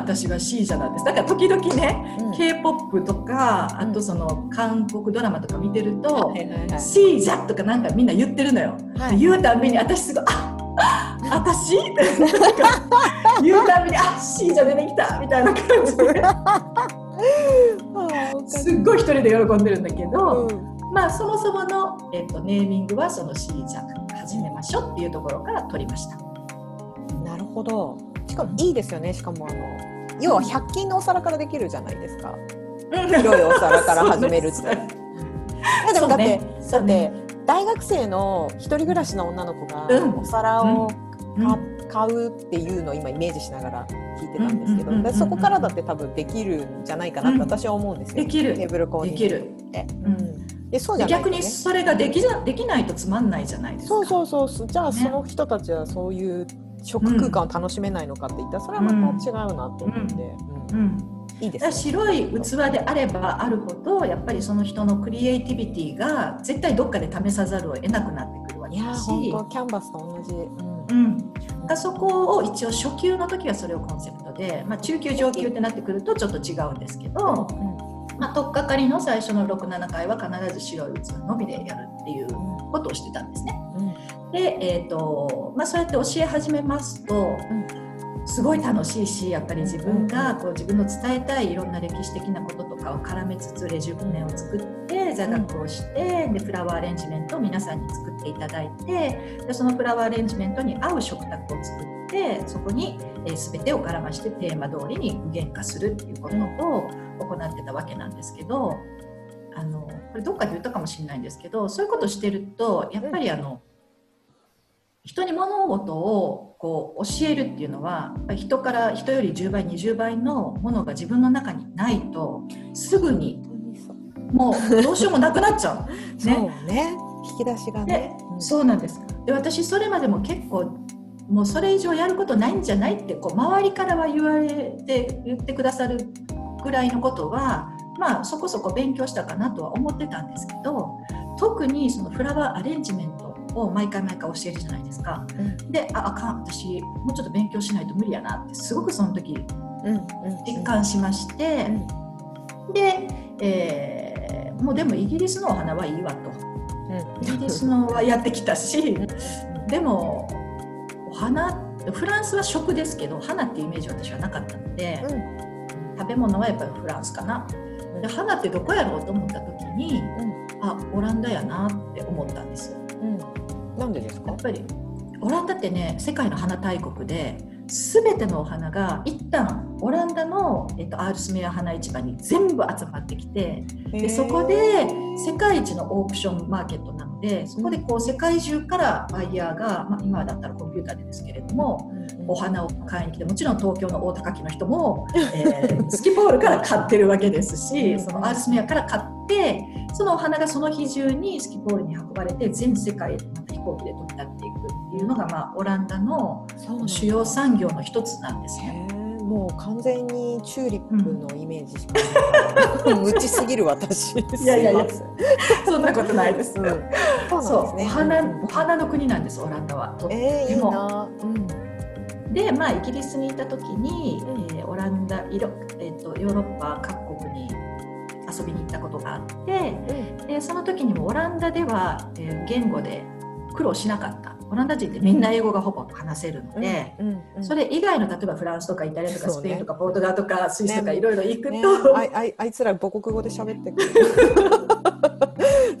私はシージャなんです。だから時々ね、うん。K p o p とかあとその韓国ドラマとか見てると、はいはいはい。シージャとかなんかみんな言ってるのよ、はい言うたびに私すごいああ私？言うたびにあシージャ出てきたみたいな感じで。すっごい一人で喜んでるんだけど、うん。まあそもそもの、えっとネーミングはそのシージャ始めましょうっていうところから取りました。なるほど。しかもいいですよね。しかもあの要は100均のお皿からできるじゃないですか。広いお皿から始めるって。いやでもだって、そうだっねて大学生の一人暮らしの女の子がうん。お皿を買うっていうのを今イメージしながら聞いてたんですけど、うん。うんうんうんでそこからだって多分できるんじゃないかなって私は思うんですよ。できる。テーブル購入できる。って。ううん。ん、でそうじゃないとね。逆にそれができなできないとつまんないじゃないですか。そうそうそうそう。じゃあね。その人たちはそういう食空間を楽しめないのかって言ったらそれはまた違うなと思って、うん。うん、いいですね。白い器であればあるほどやっぱりその人のクリエイティビティが絶対どっかで試さざるを得なくなってくるわけだし。キャンバスと同じ。うん。うん、そこを一応初級の時はそれをコンセプトで、まあ、中級上級ってなってくるとちょっと違うんですけど、まあ、取っかかりの最初の67回は必ず白い器のみでやるっていうことをしてたんですね。で、えーとまあ、そうやって教え始めますと、すごい楽しいしやっぱり自分がこう自分の伝えたいいろんな歴史的なこととかを絡めつつレジュメを作って座学をしてでフラワーアレンジメントを皆さんに作っていただいてでそのフラワーアレンジメントに合う食卓を作ってそこに、えー、全てを絡ましてテーマ通りに具現化するっていうことを行ってたわけなんですけど。あのこれどっかで言ったかもしれないんですけどそういうことをしてるとやっぱりあの、人に物事をこう教えるっていうのはやっぱり人から人より10倍20倍のものが自分の中にないとすぐにもうどうしようもなくなっちゃう。そうね。引き出しがでね。そうなんです。で私それまでも結構もうそれ以上やることないんじゃないってこう周りからは言われて言ってくださるぐらいのことはまあそこそこ勉強したかなとは思ってたんですけど特にそのフラワーアレンジメントを毎回毎回教えるじゃないですか。うん。でああかん私もうちょっと勉強しないと無理やなってすごくその時うんうん。実感しまして、で、えーもうでもイギリスのお花はいいわと。イギリスのはやってきたしでもお花フランスは食ですけど花っていうイメージは私はなかったので、食べ物はやっぱりフランスかな。で花ってどこやろうと思った時にあオランダやなって思ったんですよ。うんなんでですか？やっ？ぱりオランダってね世界の花大国で全てのお花が一旦オランダの、えっと、アールスメア花市場に全部集まってきてでそこで世界一のオークションマーケットなのでそこでこう世界中からバイヤーが、まあ、今だったらコンピューターでですけれどもお花を買いに来てもちろん東京の大高木の人も、えースキポールから買ってるわけですしそのアールスメアから買ってそのお花がその日中にスキポールに運ばれて全世界へまた飛行機で飛び立っていくっていうのが、まあ、オランダの主要産業の一つなんですね。もう完全にチューリップのイメージしかない。無知すぎる私。いやいやいやそんなことないです。う んそうね。お花うんお花の国なんですオランダは。とってえー、いいでまあイギリスにいた時に、うんえーオランダいろ、えー、とヨーロッパ各遊びに行ったことがあってでその時にもオランダでは、えー言語で苦労しなかった。オランダ人ってみんな英語がほぼ話せるので。うんうんそれ以外の例えばフランスとかイタリアとかスペインとかポルトガルとかスイスとかねいろいろ行くと、ね、あいあいあいつら母国語で喋ってくる。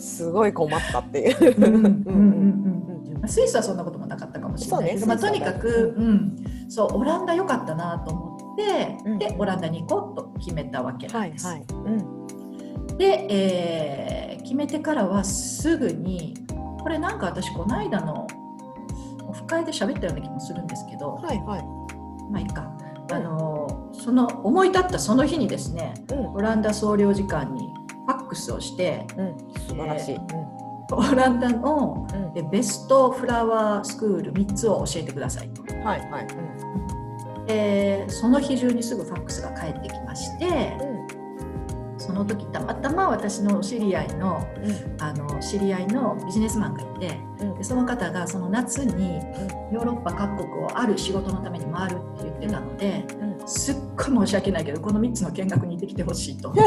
すごい困ったっていう。スイスはそんなこともなかったかもしれないけど、そうねまあ、とにかく、うん、そうオランダ良かったなと思って、うん。でオランダに行こうと決めたわけなんです。はいはい。うんで、えー決めてからはすぐにこれなんか私この間のオフ会で喋ったような気もするんですけど、はいはい。まあいいか、うんあのその思い立ったその日にですねうんオランダ総領事館にファックスをしてうん素晴らしい。オランダのうんベストフラワースクール3つを教えてくださいと。はいはい。でその日中にすぐファックスが返ってきましてうんそのの時たまたま私の知り合いの,、あの知り合いのビジネスマンがいて、でその方がその夏にヨーロッパ各国をある仕事のために回るって言ってたので、すっごい申し訳ないけどこの3つの見学に行ってきてほしいと。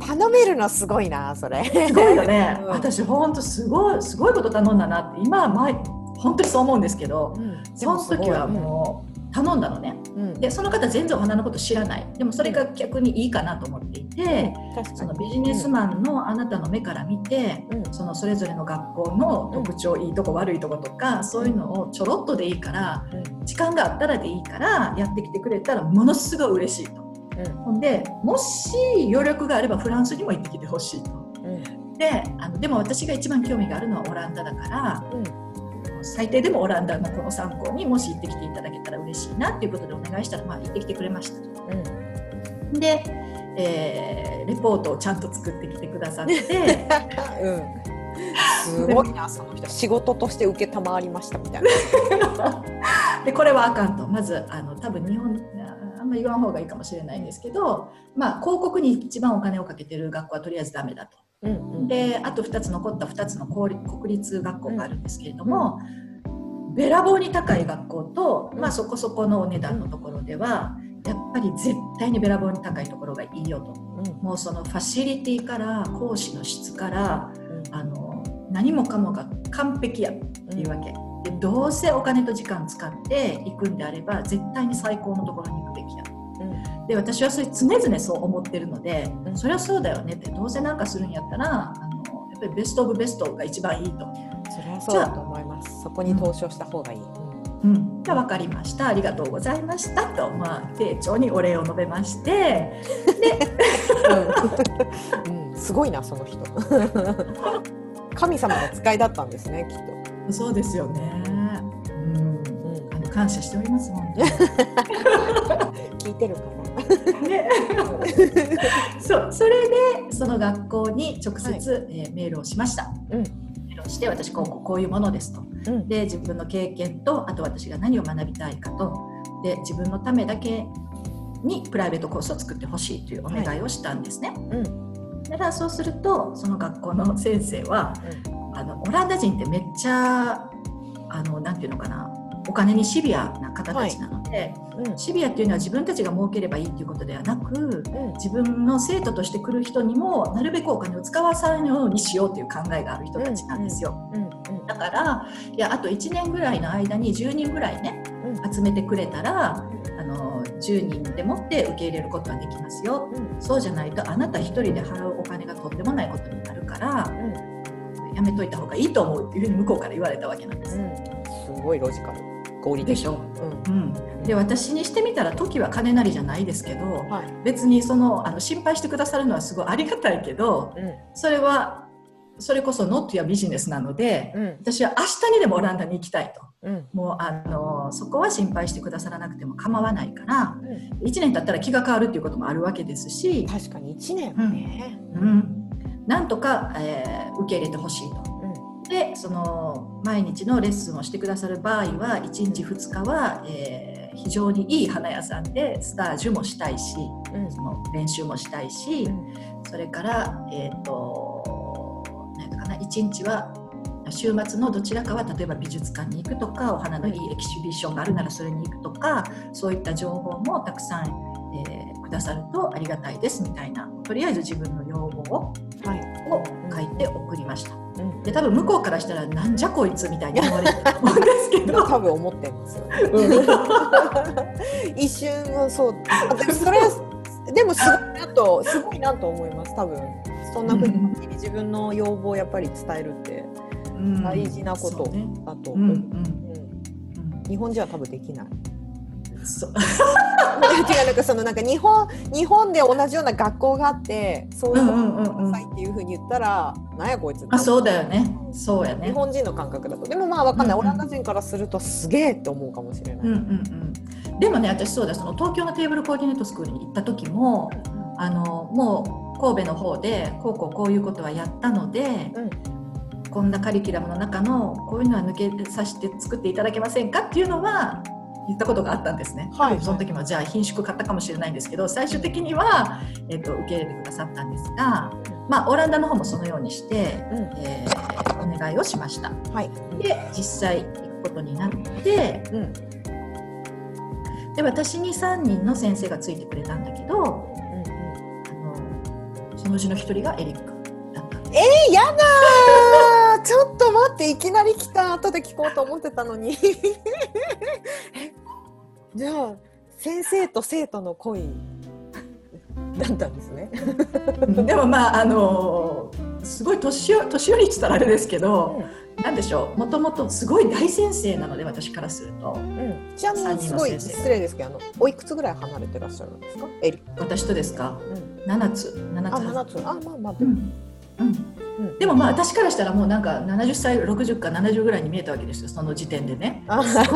頼めるのすごいなそれ。すごいよね。うん、私本当すごいすごいこと頼んだなって今は前本当にそう思うんですけど、うん、その時はもう頼んだのね。うん、でその方全然お花のこと知らない。でもそれが逆にいいかなと思っていて、そのビジネスマンのあなたの目から見て、そのそれぞれの学校の特徴、いいとこ悪いとことかそういうのをちょろっとでいいから、時間があったらでいいからやってきてくれたらものすごい嬉しいと。ほ、んでもし余力があればフランスにも行ってきてほしいと。うん、であのでも私が一番興味があるのはオランダだから、うん、最低でもオランダのこの参考にもし行ってきていただけ嬉しいなっていうことでお願いしたら、まあ、行ってきてくれましたと。うん、で、えー、レポートをちゃんと作ってきてくださって。うんすごいなその人仕事として受けたまわりましたみたいな。でこれはあかんとまずあの多分日本んま言わん方がいいかもしれないんですけど、まあ、広告に一番お金をかけてる学校はとりあえずダメだと。うんうん、であと2つ残った2つの国立学校があるんですけれども、うん、べらぼうに高い学校と、まあ、そこそこのお値段のところではやっぱり絶対にべらぼうに高いところがいいよと、うん、もうそのファシリティから講師の質から、うん、あの何もかもが完璧やっていうわけ。でどうせお金と時間使って行くんであれば絶対に最高のところに行くべきや、うん、で私はそれ常々そう思ってるので、うん、そりゃそうだよねってどうせなんかするんやったらあのやっぱりベスト・オブ・ベストが一番いいと。それはそうだと思います。そこに投資をした方がいい、うん、じゃ分かりました。ありがとうございましたと、まあ、丁重にお礼を述べまして。で、うん、すごいなその人。神様の使いだったんですねきっと。そうですよね。うん、あの感謝しております。本当に。聞いてるかな。ね、そう、それでその学校に直接、はい、えー、メールをしました。うん、して私こうこういうものですと。うん、で自分の経験とあと私が何を学びたいかと。で自分のためだけにプライベートコースを作ってほしいというお願いをしたんですね。はい、うん、だそうするとその学校の先生は、あのオランダ人ってめっちゃあのなんていうのかなお金にシビアな方たちなので、はい。うん、シビアっていうのは自分たちが儲ければいいっていうことではなく、うん、自分の生徒として来る人にもなるべくお金を使わさないようにしようという考えがある人たちなんですよ。だからいやあと1年ぐらいの間に10人ぐらいね、集めてくれたらあの10人でもって受け入れることはできますよ、そうじゃないとあなた1人で払うお金がとんでもないことになるから。やめといた方がいいと思うっていうふうに向こうから言われたわけなんです。うん、すごいロジカル合理でしょ、うん、うん、で私にしてみたら時は金なりじゃないですけど、はい、別にそのあの心配してくださるのはすごいありがたいけど、うん、それはそれこそノットやビジネスなので、うん、私は明日にでもオランダに行きたいと、うん、もうあのそこは心配してくださらなくても構わないから、うん、1年経ったら気が変わるっていうこともあるわけですし確かに1年ね、うん。なんとか、えー、受け入れてほしいと。でその毎日のレッスンをしてくださる場合は1日2日は、えー、非常にいい花屋さんでスタージュもしたいし、うん、その練習もしたいし、うん、それから、えーと、何かな1日は週末のどちらかは例えば美術館に行くとかお花のいいエキシビションがあるならそれに行くとかそういった情報もたくさん、えー、くださるとありがたいですみたいなとりあえず自分の要望を,、はい、を書いて送りました。で多分向こうからしたらなんじゃこいつみたいに思われると思うんですけど。多分思ってますよ、ね、一瞬そう。それでもすごいなとすごいなと思います多分。そんなふうに自分の要望をやっぱり伝えるって。大事なことだと。思う,、日本人は多分できない。そう。違うなんかそのなんか日本日本で同じような学校があってそういうのさいっていうふうに言ったら、うんうん、なんやこいつあそうだよね。そうやね。日本人の感覚だと。でもまあわかんない、うんうん、オランダ人からするとすげえって思うかもしれない、うんうんうん、でもね私そうだその東京のテーブルコーディネートスクールに行った時も、うん、あのもう神戸の方でこうこうこういうことはやったので、うん。こんなカリキュラムの中のこういうのは抜けさせて作っていただけませんかっていうのは言ったことがあったんですね。はいその時もじゃあ品種買ったかもしれないんですけど最終的には、えっと受け入れてくださったんですが、まあ、オランダの方もそのようにして、うんえーお願いをしました。はい。で実際行くことになってうん。で私に3人の先生がついてくれたんだけどうんうん。あのそのうちの1人がエリックだったんです。えやだーちょっと待っていきなり来た後で聞こうと思ってたのにじゃあ先生と生徒の恋だったんですね。でもまああのすごい年寄年寄りって言ったらあれですけど、なんでしょうもともとすごい大先生なので私からすると。うん、ちなみ三にすごい失礼ですけどあのおいくつぐらい離れてらっしゃるんですか？私とですか？うん、7つ。7つ。あ七つ。あまあまあ。うん。うんうん。でもまあ私からしたらもうなんか70歳60か70ぐらいに見えたわけですよ。その時点でね。あすごい。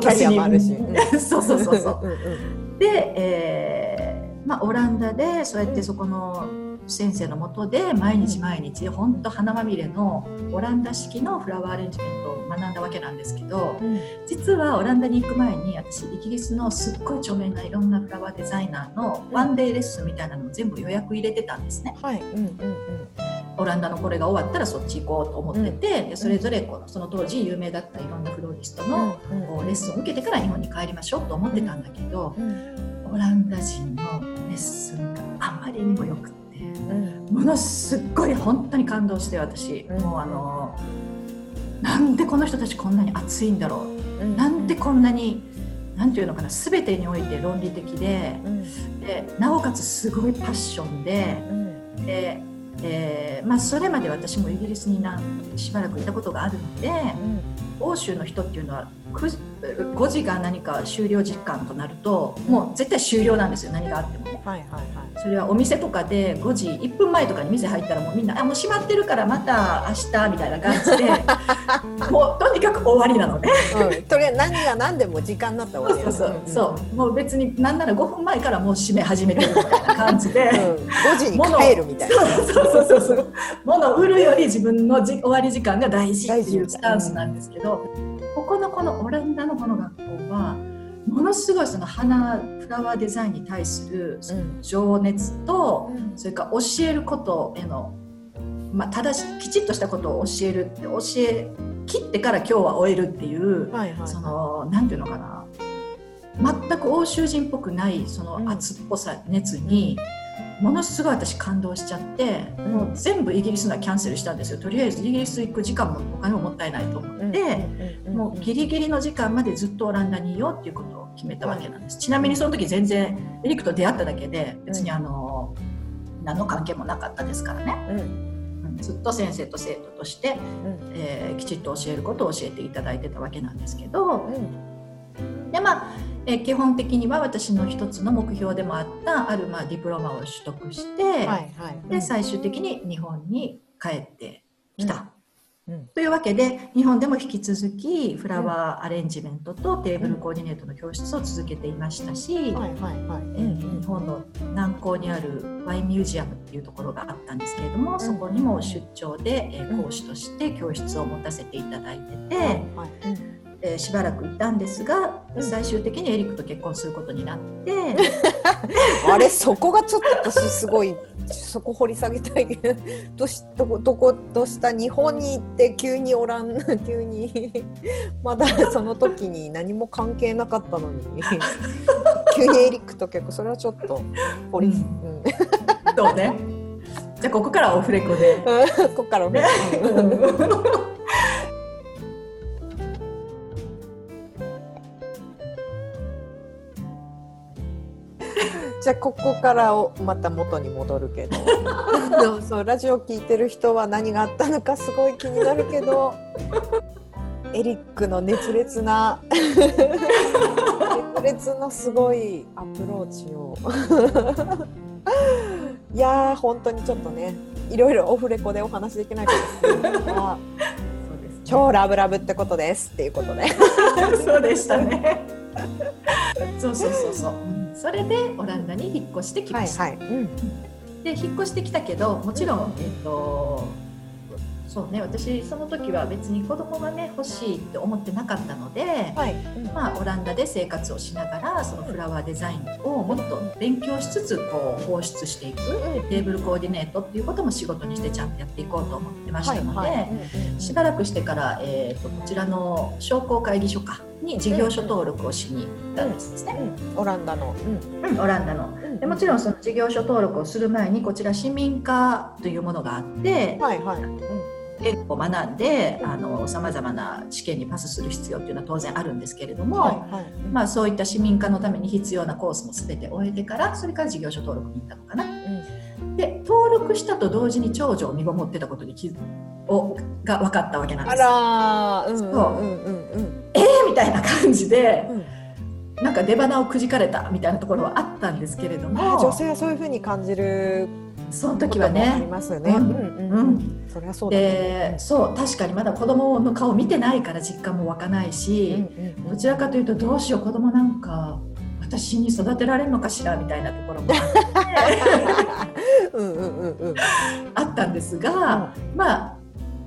キャリアもあるし、うん。そうそうそうそう。で、えーまあ、オランダでそうやってそこの先生のもとで毎日毎日本当花まみれのオランダ式のフラワーアレンジメントを学んだわけなんですけどうん。実はオランダに行く前に私イギリスのすっごい著名ないろんなフラワーデザイナーのワンデーレッスンみたいなのを全部予約入れてたんですね。はい、うんうんうんオランダのこれが終わったらそっち行こうと思ってて、でそれぞれこうその当時有名だったいろんなフローリストのレッスンを受けてから日本に帰りましょうと思ってたんだけど、うん。オランダ人のレッスンがあまりにもよくってうん。ものすっごい本当に感動して私、うん。もうあのなんでこの人たちこんなに熱いんだろう、うん。なんでこんなになんていうのかな全てにおいて論理的でうん。でなおかつすごいパッションでうん。で、えーまあ、それまで私もイギリスになしばらくいたことがあるので欧州の人っていうのは9時5時が何か終了時間となるともう絶対終了なんですよ何があってもね。はいはいはい。それはお店とかで5時1分前とかに店入ったらもうみんな「あもう閉まってるからまた明日」みたいな感じで もうとにかく終わりなのね。うん、とりあえず何が何でも時間になったわりそうそうそうもう別になんなら5分前からもう閉め始めてるみたいな感じでうん、5時に帰るみたいな。そうそうそうそう。物を売るより自分のじ終わり時間が大事っていうスタンスなんですけどこのオランダのこの学校はものすごいその花フラワーデザインに対する情熱と、それから教えることへの、まあ、正しきちっとしたことを教えるって教え切ってから今日は終えるっていう、はいはい。そのなんていうのかな。全く欧州人っぽくないそうん。の熱っぽさ、熱にものすごい私感動しちゃって、うんもう全部イギリスのはキャンセルしたんですよ。とりあえずイギリス行く時間もお金ももったいないと思って。もうギリギリの時間までずっとオランダにいようっていうことを決めたわけなんです。ちなみにその時全然エリックと出会っただけで別にあの、何の関係もなかったですからね、うん。うん。ずっと先生と生徒として、うん。えーきちっと教えることを教えていただいてたわけなんですけど。うん。でまあ、えー基本的には私の一つの目標でもあったあるまあディプロマを取得して、はいはい。で最終的に日本に帰ってきた。うん。というわけで日本でも引き続きフラワーアレンジメントとテーブルコーディネートの教室を続けていましたし、日本の南港にあるワインミュージアムっていうところがあったんですけれども、そこにも出張で、えー講師として教室を持たせていただいてて、はいえーしばらくいたんですがうん。最終的にエリックと結婚することになって、あれ？そこがちょっと私すごいそこ掘り下げたい。け どどしどこどことした？日本に行って急にオラン急に。まだその時に何も関係なかったのに。急にエリックと結婚。それはちょっと掘り、ううん。んそうね。じゃあここからはオフレコで。ここから、うんじゃあここからをまた元に戻るけど そうラジオ聞いてる人は何があったのかすごい気になるけどエリックの熱烈な熱烈なすごいアプローチをいやー本当にちょっとねいろいろオフレコでお話できないかもしれないがそうですね超ラブラブってことですっていうことで。そうでしたね。そうそうそうそう。それでオランダに引っ越してきました。はいはい。うん。で引っ越してきたけどもちろん、えっとそうね私その時は別に子供がね欲しいって思ってなかったので、はい。まあ、オランダで生活をしながらそのフラワーデザインをもっと勉強しつつこう放出していく、テーブルコーディネートっていうことも仕事にしてちゃんとやっていこうと思ってましたので、しばらくしてから、えーと、こちらの商工会議所かに事業所登録をしに行ったんですね。オランダの、うん、オランダの。でもちろんその事業所登録をする前にこちら市民課というものがあって、はいはい。うん、英語を学んでさまざまな試験にパスする必要っていうのは当然あるんですけれども、はいはい。うん、まあ、そういった市民化のために必要なコースも全て終えてからそれから事業所登録に行ったのかな。うん、で登録したと同時に長女を身ごもってたことに気をが分かったわけなんです。よ。あら、うんうんうんうん、えー、みたいな感じで。うん。なんか出花をくじかれたみたいなところはあったんですけれども。女性はそういうふうに感じるその時はね。ありますよね。うん、うん、それはそう、ね、で、そう確かにまだ子供の顔見てないから実感も湧かないし、どちらかというとどうしよう子供なんか私に育てられるのかしらみたいなところもあったんですが、うん、まあ、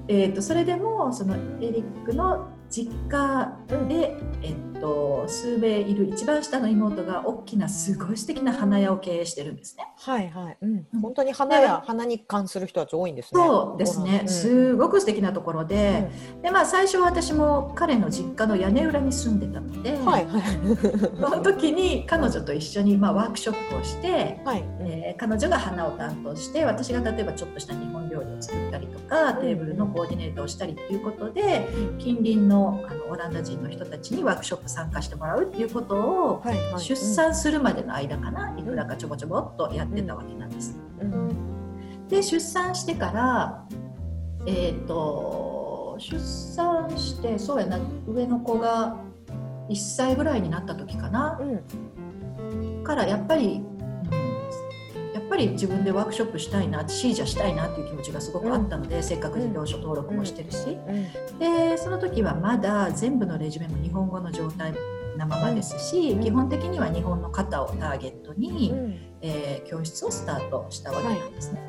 えーとそれでもそのエリックの実家で、えっと、数名いる一番下の妹が大きなすごい素敵な花屋を経営してるんですね。はいはい、うん、本当に花屋、花に関する人たち多いんですね。そうですね、うん、すごく素敵なところで、うん、でまあ最初は私も彼の実家の屋根裏に住んでたので、はいはい、その時に彼女と一緒にまあワークショップをして、はい、えー、彼女が花を担当して私が例えばちょっとした日本料理を作ったりとかテーブルのコーディネートをしたりということで近隣のあのオランダ人の人たちにワークショップ参加してもらうっていうことを、出産するまでの間かな、いくらかちょぼちょぼっとやってたわけなんです。で出産してからえっ、ー、と出産してそうやな上の子が1歳ぐらいになった時かな、うん、からやっぱりぱり自分でワークショップしたいなシージャしたいなっていう気持ちがすごくあったので、うん、せっかく事業所登録もしてるし、うん、でその時はまだ全部のレジュメも日本語の状態なままですし、基本的には日本の方をターゲットに、えー、教室をスタートしたわけなんですね。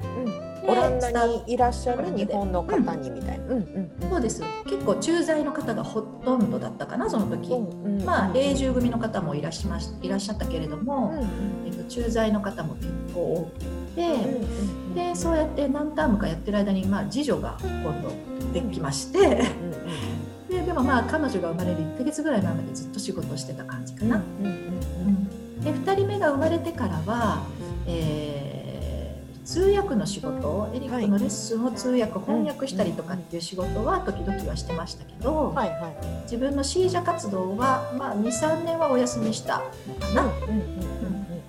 はいオランダにいらっしゃる日本の方にみたいな、うんうん、そうです結構駐在の方がほとんどだったかなその時、うんうん、まあ永住組の方もいらっしゃいらっしゃったけれども、うんうん、えっと、駐在の方も結構多くて、うんうん、でそうやって何タームかやってる間に、まあ、次女が今度できまして、うんうん、ででもまあ彼女が生まれる1ヶ月ぐらい前までずっと仕事してた感じかな。で2人目が生まれてからは、えー通訳の仕事エリックのレッスンを通訳、翻訳したりとかっていう仕事は時々はしてましたけど、はいはい、自分のシージャ活動は、まあ、23年はお休みした。のかな。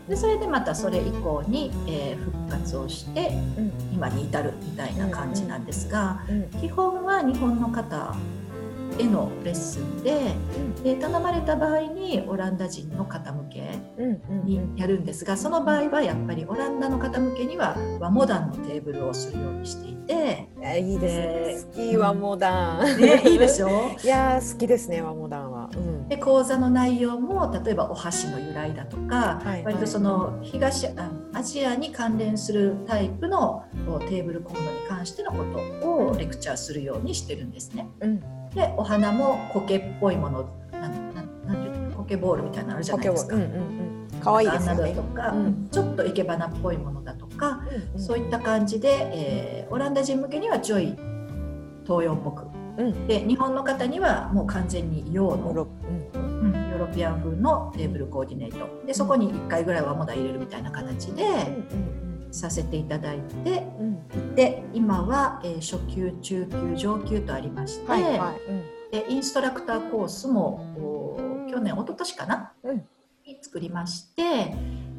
でそれでまたそれ以降に、えー、復活をして、今に至るみたいな感じなんですが、基本は日本の方絵のレッスンで,、で頼まれた場合にオランダ人の方向けにやるんですがその場合はやっぱりオランダの方向けには和モダンのテーブルをするようにしていていいですね。好き和モダン、ね、いいでしょ？いや好きですね和モダンは、うん、で講座の内容も例えばお箸の由来だとか、はい、割とその東アジアに関連するタイプのテーブルコンロに関してのことをレクチャーするようにしてるんですね。うんでお花も苔っぽいものなんなんなんていうの苔ボールみたいなのあるじゃないですか。可愛いですね。とか、うん、ちょっと生け花っぽいものだとか、うん、そういった感じで、えー、オランダ人向けにはちょい東洋っぽく、うん、で日本の方にはもう完全に洋の、うん。うん、ヨーロピアン風のテーブルコーディネート。でそこに1回ぐらいはまだ入れるみたいな形で。させていただいて、うん、で今は、えー、初級中級上級とありまして、はいはい、でインストラクターコースも去年一昨年かな、うん、に作りまして、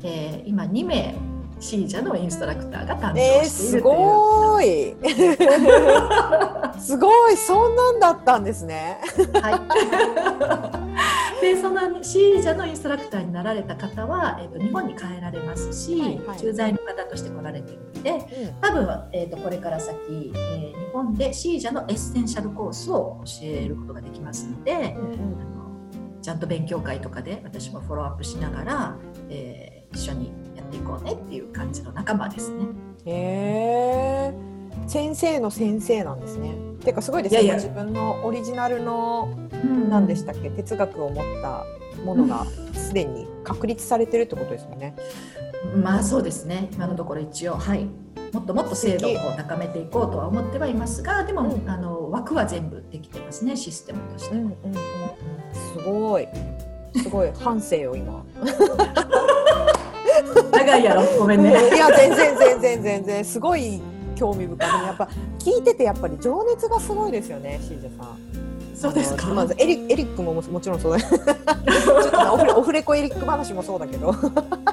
えー、今2名シージャのインストラクターが担当しているという、えー、すごい。すごい。そんなんだったんですね。はいでそのシージャのインストラクターになられた方は、えーと、日本に帰られますし、はいはい、駐在の方として来られてるので、うん、多分、えーと、これから先、えー、日本でシージャのエッセンシャルコースを教えることができますので、うんうん、あのちゃんと勉強会とかで私もフォローアップしながら、えー、一緒にやっていこうねっていう感じの仲間ですね。へえ先生の先生なんですね。ていうかすごいですね自分のオリジナルの何でしたっけ、哲学を持ったものがすでに確立されてるってことですよね。まあそうですね。今のところ一応はい。もっともっと精度を高めていこうとは思ってはいますがでも、うん、あの枠は全部できてますねシステムとして、うんうんうん、すごい。すごい反省よ今。長いやろ。ごめんね。いや全然全然全然。すごい興味深いやっぱ聞いててやっぱり情熱がすごいですよねシージャさんそうですか？まずエリエリックももちろんそうだ。ちょっとオフレオフレコエリック話もそうだけど、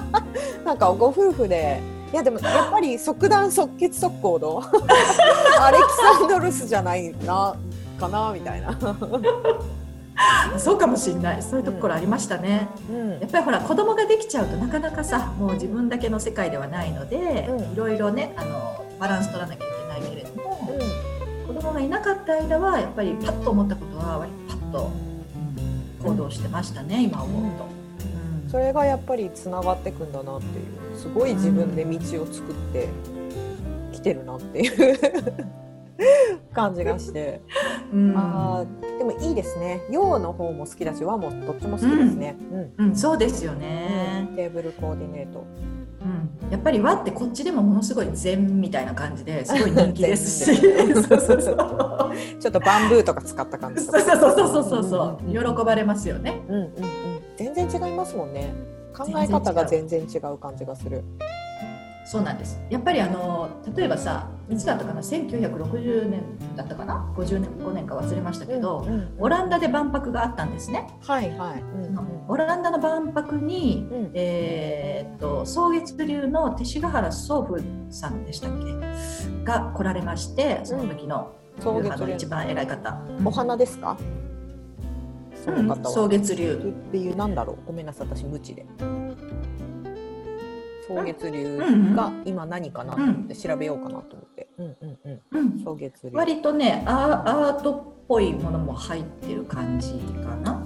なんかご夫婦で。いやでもやっぱり即断即決速攻のアレキサンドルスじゃないなかなみたいな。そうかもしれないそういうところありましたね、うん、やっぱりほら子供ができちゃうとなかなかさもう自分だけの世界ではないので、いろいろねあのバランス取らなきゃいけないけれども、うん、子供がいなかった間はやっぱりパッと思ったことは割とパッと行動してましたね、うん、今思うと、うん、それがやっぱりつながっていくんだなっていうすごい自分で道を作ってきてるなっていう 感じがして、うん、あでもいいですね。洋の方も好きだし和もどっちも好きですね、うん、うん、そうですよね、テーブルコーディネート。うん、やっぱり和ってこっちでもものすごい禅みたいな感じで すごい人気ですし。そうそうそうちょっとバンブーとか使った感じ。そうそうそうそうそうそう、喜ばれますよね、うんうんうん、全然違いますもんね。考え方が全然違う感じがする。そうなんです。やっぱりあの例えばさいつだったかな？1960年だったかな？50年5年か忘れましたけど、うんうん、オランダで万博があったんですね。はいはい、うん。うん、オランダの万博に、うん、えー、っと草月流の勅使河原祖父さんでしたっけ？が来られましてその時の、うん、の一番偉い方。お花ですか？その方は、草月流。っていうなんだろう？ごめんなさい私無知で。草月流が今何かなと思って調べようかなと思って。うんうんうん。草月流。割とねアアートっぽいものも入ってる感じかな。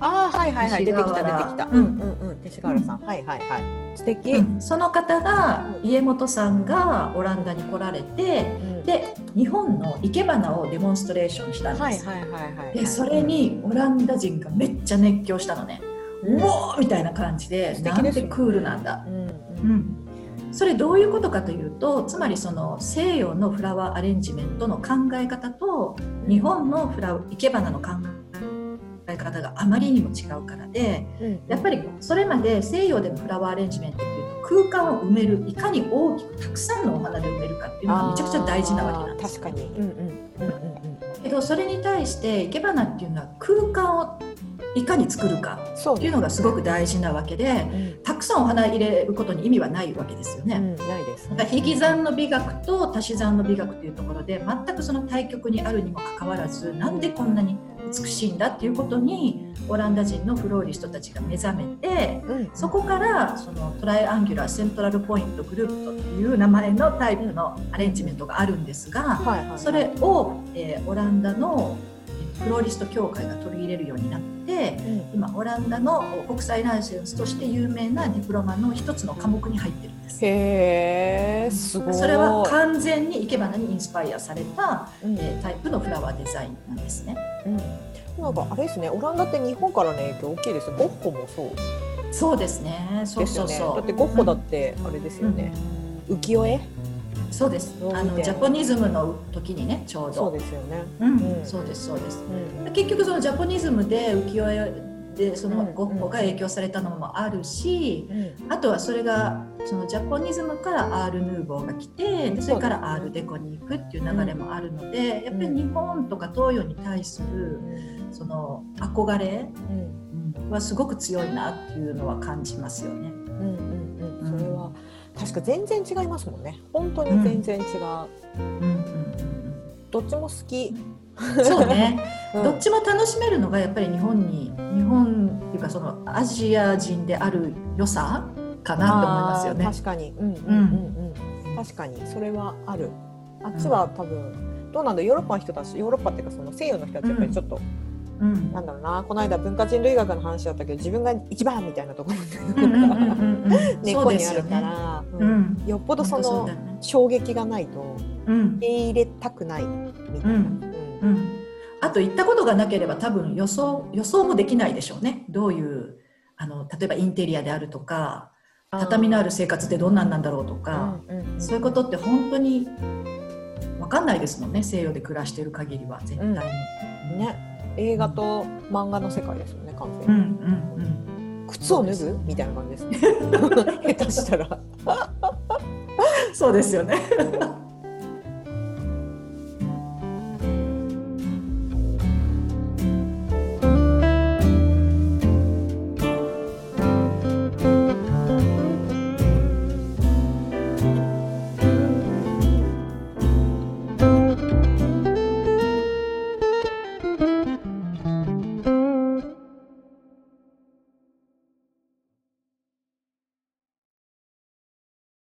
ああはいはいはい。出てきた出てきた。うん。うんうん勅原さん、はいはいはい。素敵、うん、その方が家元さんがオランダに来られて、うん、で日本の生け花をデモンストレーションしたんです。はいはいはいはい、でそれにオランダ人がめっちゃ熱狂したのね。うおみたいな感じで、なんてクールなんだ。うんうん、それどういうことかというとつまりその西洋のフラワーアレンジメントの考え方と日本のフラ生け花の考え方があまりにも違うからで、やっぱりそれまで西洋でのフラワーアレンジメントっていうと空間を埋めるいかに大きくたくさんのお花で埋めるかっていうのがめちゃくちゃ大事なわけなんです。確かに、うんうんうんうん。けどそれに対して生け花っていうのは空間をいかに作るかっていうのがすごく大事なわけで、うん、たくさんお花入れることに意味はないわけですよね。うん、ないです、ね、引き算の美学と足し算の美学というところで全くその対極にあるにもかかわらずなんでこんなに美しいんだっていうことにオランダ人のフローリストたちが目覚めて、うん、そこからその Triangular Central Point Group という名前のタイプのアレンジメントがあるんですが、それを、えー、オランダのフローリスト協会が取り入れるようになって、うん、今オランダの国際ライセンスとして有名なディプロマの一つの科目に入ってるんです。へすごい。それは完全に生け花にインスパイアされた、うん、えー、タイプのフラワーデザインなんですね。うん、なんかあれですねオランダって日本からの影響大きいですゴッホもそう。そうですね。そうそうそう、ね、だってゴッホだってあれですよね、浮世絵そうです。あのジャポニズムの時にねちょうど。そうですよね、うん、うん、そうですそうです、うん、結局そのジャポニズムで浮世絵でそのゴッホが影響されたのもあるし、うん、あとはそれがそのジャポニズムからアール・ヌーボーが来てでそれからアール・デコに行くっていう流れもあるので、やっぱり日本とか東洋に対するその憧れはすごく強いなっていうのは感じますよね。うんうんうん、それは確か全然違いますもんね。本当に全然違う、うんどっちも好き。そうね、うん、どっちも楽しめるのがやっぱり日本に日本っていうかそのアジア人である良さかなと思いますよね。確かに、うんうんうんうん、確かに。それはある。あっちは多分、どうなんだヨーロッパの人たちヨーロッパっていうかその西洋の人たちやっぱりちょっと、うん、なんだろうな。この間文化人類学の話だったけど自分が一番みたいなところ根っこにあるから、ね。うん、よっぽどその衝撃がないと受け入れたくないみたいな。うん。あと行ったことがなければ多分予想予想もできないでしょうね。どういうあの例えばインテリアであるとか畳のある生活ってどんなんなんだろうとか、そういうことって本当に分かんないですもんね。西洋で暮らしてる限りは。絶対に。うん、ね映画と漫画の世界ですよね完全に。うんうんうん、靴を脱ぐ？みたいな感じですね。下手したら。そうですよね。